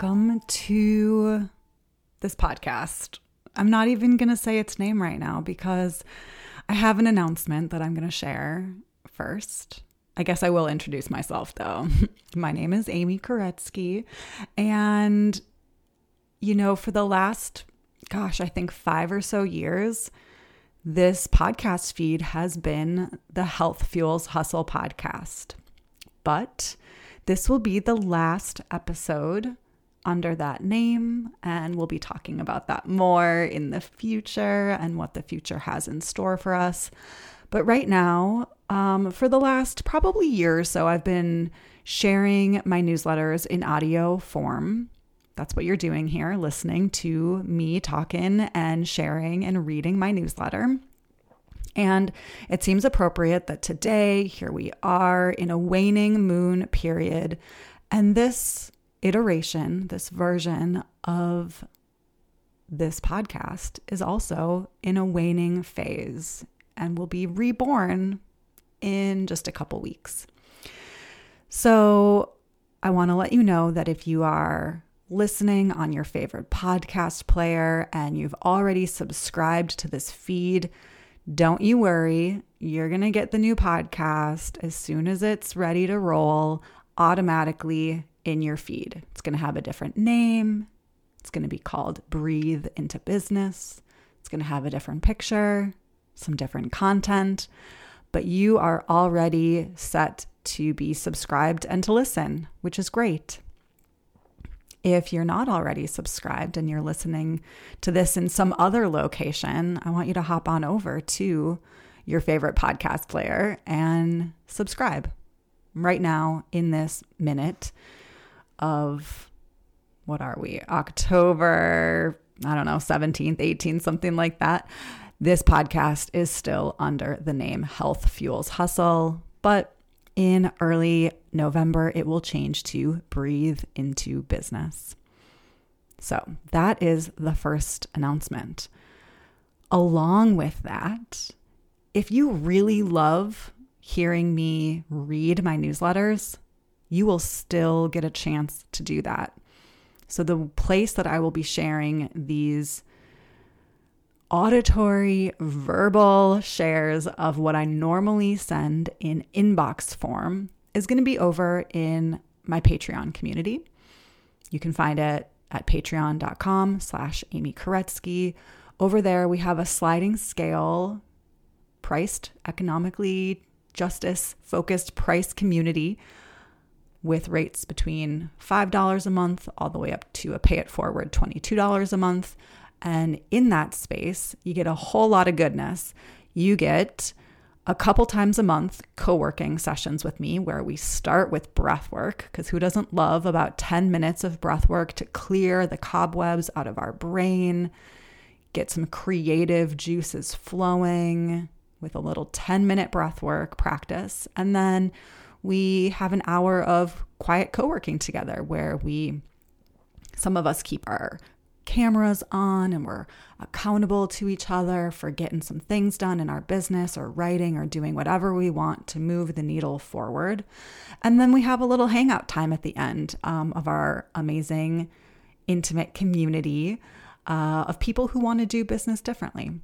Welcome to this podcast. I'm not even going to say its name right now because I have an announcement that I'm going to share first. I guess I will introduce myself though. My name is Amy Koretsky. And, you know, for the last, gosh, I think five or so years, this podcast feed has been the Health Fuels Hustle podcast. But this will be the last episode under that name, and we'll be talking about that more in the future and what the future has in store for us. But right now, um, for the last probably year or so, I've been sharing my newsletters in audio form. That's what you're doing here, listening to me talking and sharing and reading my newsletter. And it seems appropriate that today, here we are in a waning moon period, and this iteration, this version of this podcast is also in a waning phase and will be reborn in just a couple weeks. So, I want to let you know that if you are listening on your favorite podcast player and you've already subscribed to this feed, don't you worry. You're going to get the new podcast as soon as it's ready to roll automatically in your feed. It's going to have a different name. It's going to be called Breathe into Business. It's going to have a different picture, some different content, but you are already set to be subscribed and to listen, which is great. If you're not already subscribed and you're listening to this in some other location, I want you to hop on over to your favorite podcast player and subscribe right now in this minute of what are we? October, I don't know, 17th, 18th, something like that. This podcast is still under the name Health Fuels Hustle, but in early November, it will change to Breathe into Business. So that is the first announcement. Along with that, if you really love hearing me read my newsletters, you will still get a chance to do that. So, the place that I will be sharing these auditory, verbal shares of what I normally send in inbox form is going to be over in my Patreon community. You can find it at patreon.com slash Amy Koretsky. Over there, we have a sliding scale priced economically justice focused price community with rates between $5 a month all the way up to a pay it forward $22 a month. And in that space, you get a whole lot of goodness. You get a couple times a month co working sessions with me where we start with breath work, because who doesn't love about 10 minutes of breath work to clear the cobwebs out of our brain, get some creative juices flowing with a little 10 minute breath work practice. And then we have an hour of quiet co working together where we, some of us keep our cameras on and we're accountable to each other for getting some things done in our business or writing or doing whatever we want to move the needle forward. And then we have a little hangout time at the end um, of our amazing, intimate community uh, of people who want to do business differently.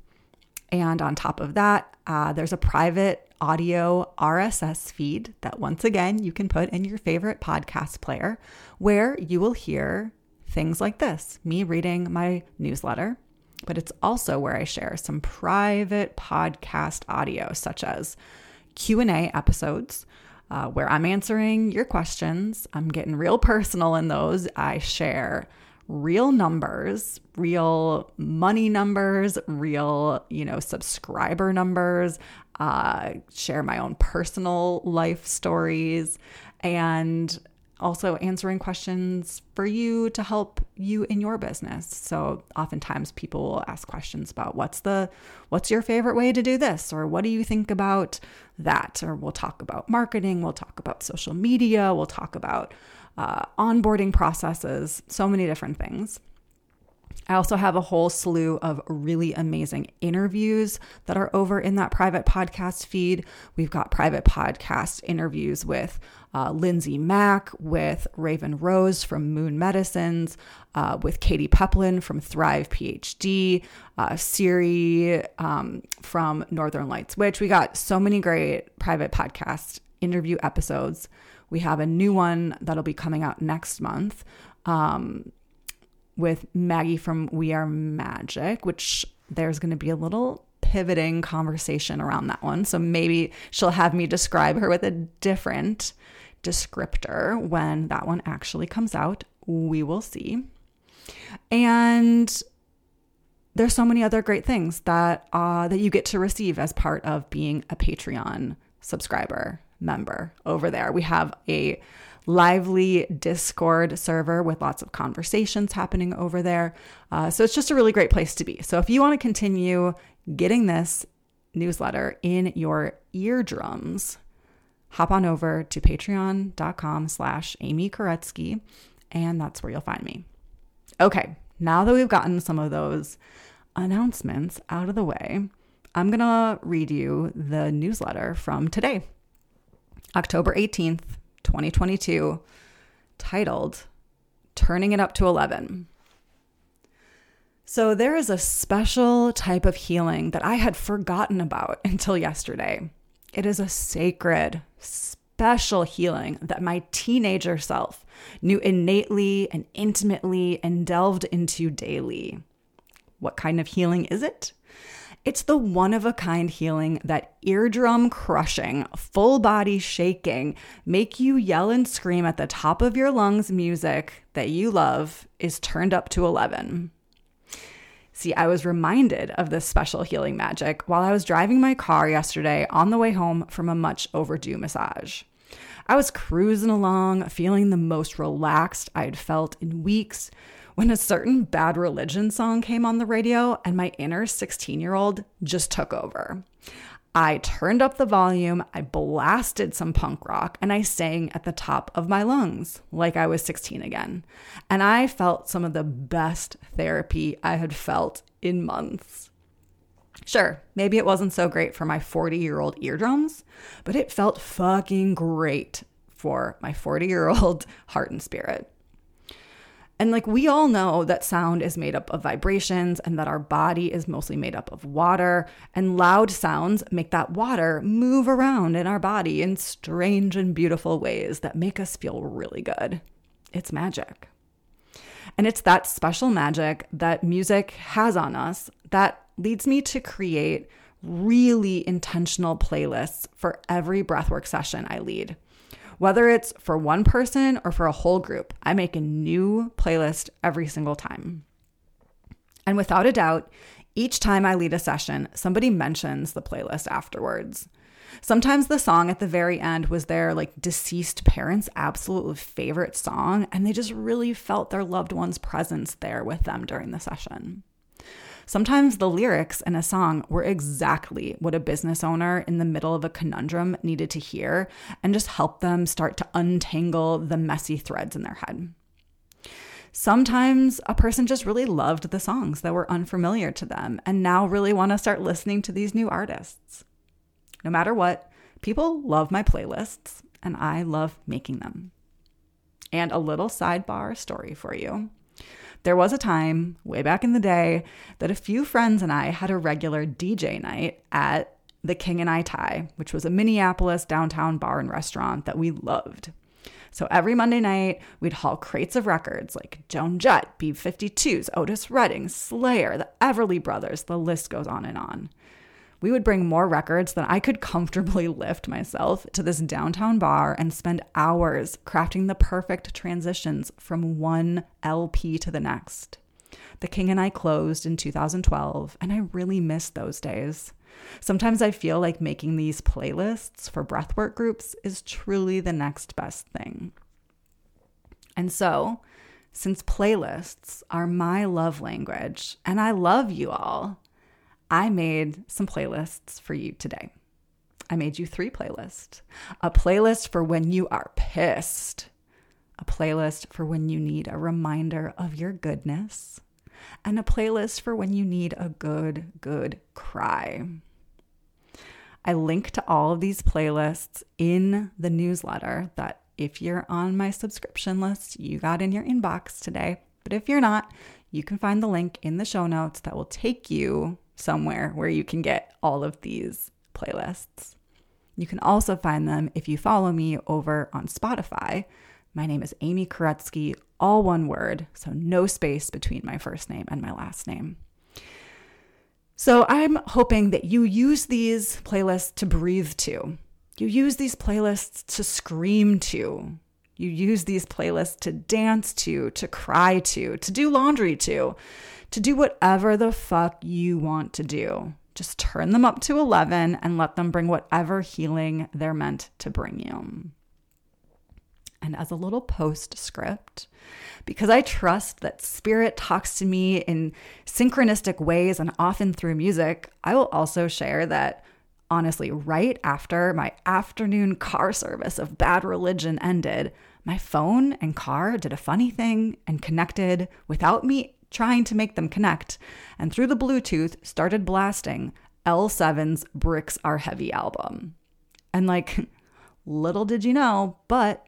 And on top of that, uh, there's a private audio RSS feed that, once again, you can put in your favorite podcast player where you will hear things like this me reading my newsletter but it's also where I share some private podcast audio such as Q&A episodes uh, where I'm answering your questions. I'm getting real personal in those. I share real numbers, real money numbers, real, you know, subscriber numbers, uh, share my own personal life stories and also answering questions for you to help you in your business. So oftentimes people will ask questions about what's the what's your favorite way to do this or what do you think about that or we'll talk about marketing, we'll talk about social media, we'll talk about uh, onboarding processes, so many different things. I also have a whole slew of really amazing interviews that are over in that private podcast feed. We've got private podcast interviews with uh, Lindsay Mack, with Raven Rose from Moon Medicines, uh, with Katie Peplin from Thrive PhD, uh, Siri um, from Northern Lights Witch. We got so many great private podcast interview episodes. We have a new one that'll be coming out next month. Um, with Maggie from We Are Magic, which there's going to be a little pivoting conversation around that one. So maybe she'll have me describe her with a different descriptor when that one actually comes out. We will see. And there's so many other great things that uh, that you get to receive as part of being a Patreon subscriber member over there. We have a lively Discord server with lots of conversations happening over there. Uh, so it's just a really great place to be. So if you want to continue getting this newsletter in your eardrums, hop on over to patreon.com slash Amy Koretsky, and that's where you'll find me. Okay, now that we've gotten some of those announcements out of the way, I'm going to read you the newsletter from today, October 18th, 2022, titled Turning It Up to 11. So, there is a special type of healing that I had forgotten about until yesterday. It is a sacred, special healing that my teenager self knew innately and intimately and delved into daily. What kind of healing is it? It's the one of a kind healing that eardrum crushing, full body shaking, make you yell and scream at the top of your lungs music that you love is turned up to 11. See, I was reminded of this special healing magic while I was driving my car yesterday on the way home from a much overdue massage. I was cruising along, feeling the most relaxed I had felt in weeks when a certain bad religion song came on the radio and my inner 16 year old just took over. I turned up the volume, I blasted some punk rock, and I sang at the top of my lungs like I was 16 again. And I felt some of the best therapy I had felt in months. Sure, maybe it wasn't so great for my 40 year old eardrums, but it felt fucking great for my 40 year old heart and spirit. And like we all know that sound is made up of vibrations and that our body is mostly made up of water, and loud sounds make that water move around in our body in strange and beautiful ways that make us feel really good. It's magic. And it's that special magic that music has on us that leads me to create really intentional playlists for every breathwork session I lead. Whether it's for one person or for a whole group, I make a new playlist every single time. And without a doubt, each time I lead a session, somebody mentions the playlist afterwards. Sometimes the song at the very end was their like deceased parents' absolute favorite song, and they just really felt their loved one's presence there with them during the session. Sometimes the lyrics in a song were exactly what a business owner in the middle of a conundrum needed to hear and just help them start to untangle the messy threads in their head. Sometimes a person just really loved the songs that were unfamiliar to them and now really want to start listening to these new artists. No matter what, people love my playlists and I love making them. And a little sidebar story for you. There was a time, way back in the day, that a few friends and I had a regular DJ night at the King and I Thai, which was a Minneapolis downtown bar and restaurant that we loved. So every Monday night, we'd haul crates of records like Joan Jett, B 52s, Otis Redding, Slayer, the Everly Brothers, the list goes on and on we would bring more records than I could comfortably lift myself to this downtown bar and spend hours crafting the perfect transitions from one LP to the next. The King and I closed in 2012, and I really miss those days. Sometimes I feel like making these playlists for breathwork groups is truly the next best thing. And so, since playlists are my love language, and I love you all, I made some playlists for you today. I made you three playlists a playlist for when you are pissed, a playlist for when you need a reminder of your goodness, and a playlist for when you need a good, good cry. I link to all of these playlists in the newsletter that if you're on my subscription list, you got in your inbox today. But if you're not, you can find the link in the show notes that will take you somewhere where you can get all of these playlists. You can also find them if you follow me over on Spotify. My name is Amy Koretsky, all one word, so no space between my first name and my last name. So I'm hoping that you use these playlists to breathe to. You use these playlists to scream to. You use these playlists to dance to, to cry to, to do laundry to, to do whatever the fuck you want to do. Just turn them up to 11 and let them bring whatever healing they're meant to bring you. And as a little postscript, because I trust that spirit talks to me in synchronistic ways and often through music, I will also share that honestly, right after my afternoon car service of bad religion ended, my phone and car did a funny thing and connected without me trying to make them connect, and through the Bluetooth started blasting L7's Bricks Are Heavy album. And like, little did you know, but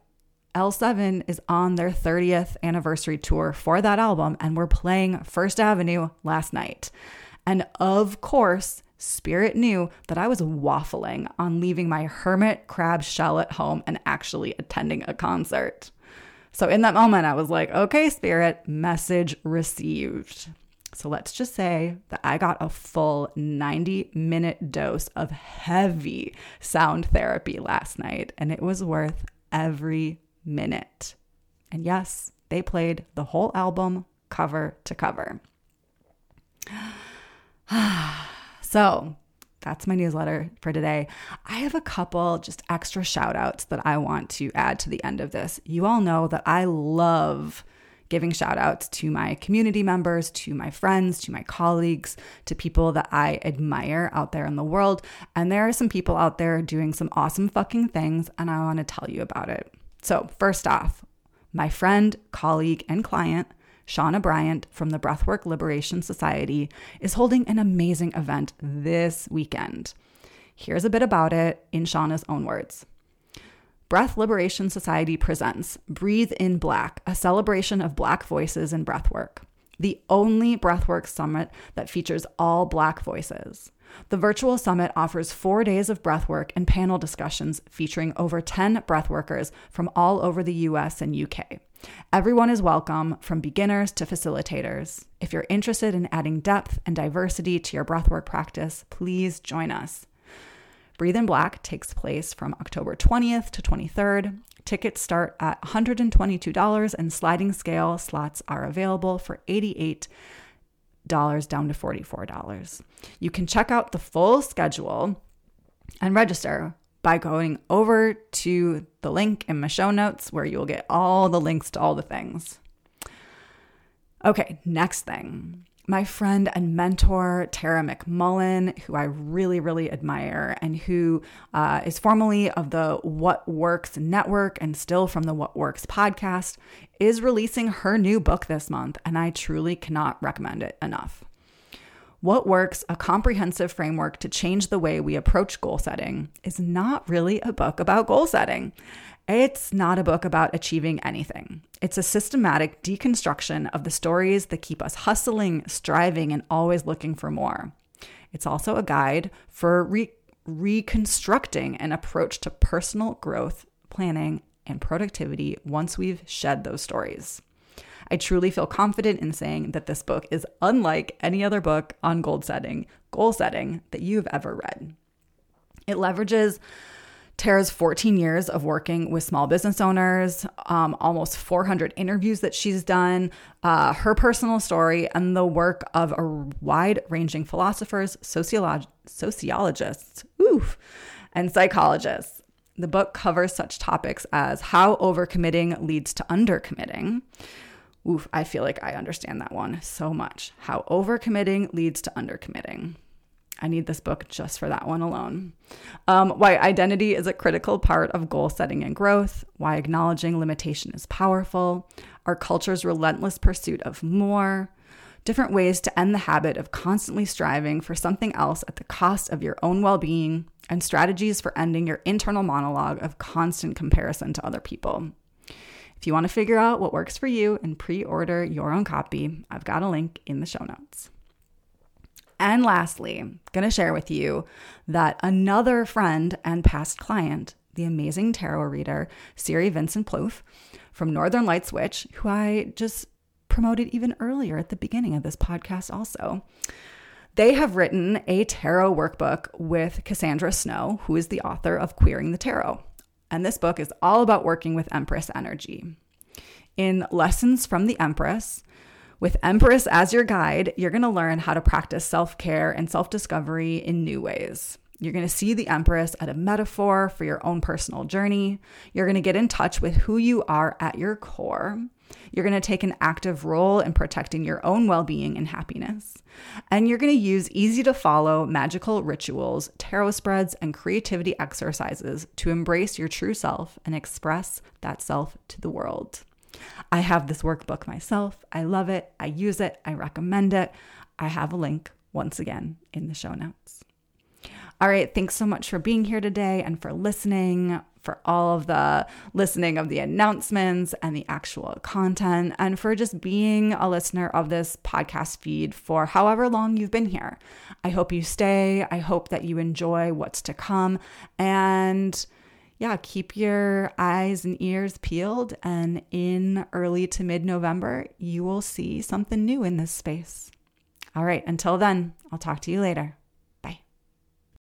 L7 is on their 30th anniversary tour for that album, and we're playing First Avenue last night. And of course, Spirit knew that I was waffling on leaving my hermit crab shell at home and actually attending a concert. So in that moment, I was like, okay, Spirit, message received. So let's just say that I got a full 90 minute dose of heavy sound therapy last night, and it was worth every minute. And yes, they played the whole album cover to cover. so that's my newsletter for today. I have a couple just extra shout outs that I want to add to the end of this. You all know that I love giving shout outs to my community members, to my friends, to my colleagues, to people that I admire out there in the world. And there are some people out there doing some awesome fucking things, and I want to tell you about it. So, first off, my friend, colleague, and client, Shauna Bryant from the Breathwork Liberation Society, is holding an amazing event this weekend. Here's a bit about it in Shauna's own words. Breath Liberation Society presents Breathe in Black, a celebration of Black voices in breathwork, the only breathwork summit that features all Black voices. The virtual summit offers four days of breathwork and panel discussions featuring over 10 breathworkers from all over the US and UK. Everyone is welcome, from beginners to facilitators. If you're interested in adding depth and diversity to your breathwork practice, please join us. Breathe in Black takes place from October 20th to 23rd. Tickets start at $122 and sliding scale slots are available for 88 dollars down to $44. You can check out the full schedule and register by going over to the link in my show notes where you'll get all the links to all the things. Okay, next thing. My friend and mentor, Tara McMullin, who I really, really admire, and who uh, is formerly of the What Works Network and still from the What Works podcast, is releasing her new book this month, and I truly cannot recommend it enough. What Works, a comprehensive framework to change the way we approach goal setting, is not really a book about goal setting. It's not a book about achieving anything. It's a systematic deconstruction of the stories that keep us hustling, striving, and always looking for more. It's also a guide for re- reconstructing an approach to personal growth, planning, and productivity once we've shed those stories. I truly feel confident in saying that this book is unlike any other book on goal setting, goal setting that you've ever read. It leverages Tara's 14 years of working with small business owners, um, almost 400 interviews that she's done, uh, her personal story, and the work of a wide ranging philosophers, sociolog- sociologists, oof, and psychologists. The book covers such topics as how overcommitting leads to undercommitting. Oof, I feel like I understand that one so much. How overcommitting leads to undercommitting. I need this book just for that one alone. Um, why identity is a critical part of goal setting and growth, why acknowledging limitation is powerful, our culture's relentless pursuit of more, different ways to end the habit of constantly striving for something else at the cost of your own well being, and strategies for ending your internal monologue of constant comparison to other people. If you want to figure out what works for you and pre order your own copy, I've got a link in the show notes. And lastly, I'm going to share with you that another friend and past client, the amazing tarot reader, Siri Vincent Plouffe from Northern Lights Witch, who I just promoted even earlier at the beginning of this podcast, also. They have written a tarot workbook with Cassandra Snow, who is the author of Queering the Tarot. And this book is all about working with Empress energy. In Lessons from the Empress, with Empress as your guide, you're going to learn how to practice self care and self discovery in new ways. You're going to see the Empress as a metaphor for your own personal journey. You're going to get in touch with who you are at your core. You're going to take an active role in protecting your own well being and happiness. And you're going to use easy to follow magical rituals, tarot spreads, and creativity exercises to embrace your true self and express that self to the world. I have this workbook myself. I love it. I use it. I recommend it. I have a link once again in the show notes. All right, thanks so much for being here today and for listening, for all of the listening of the announcements and the actual content, and for just being a listener of this podcast feed for however long you've been here. I hope you stay. I hope that you enjoy what's to come. And yeah, keep your eyes and ears peeled. And in early to mid November, you will see something new in this space. All right, until then, I'll talk to you later.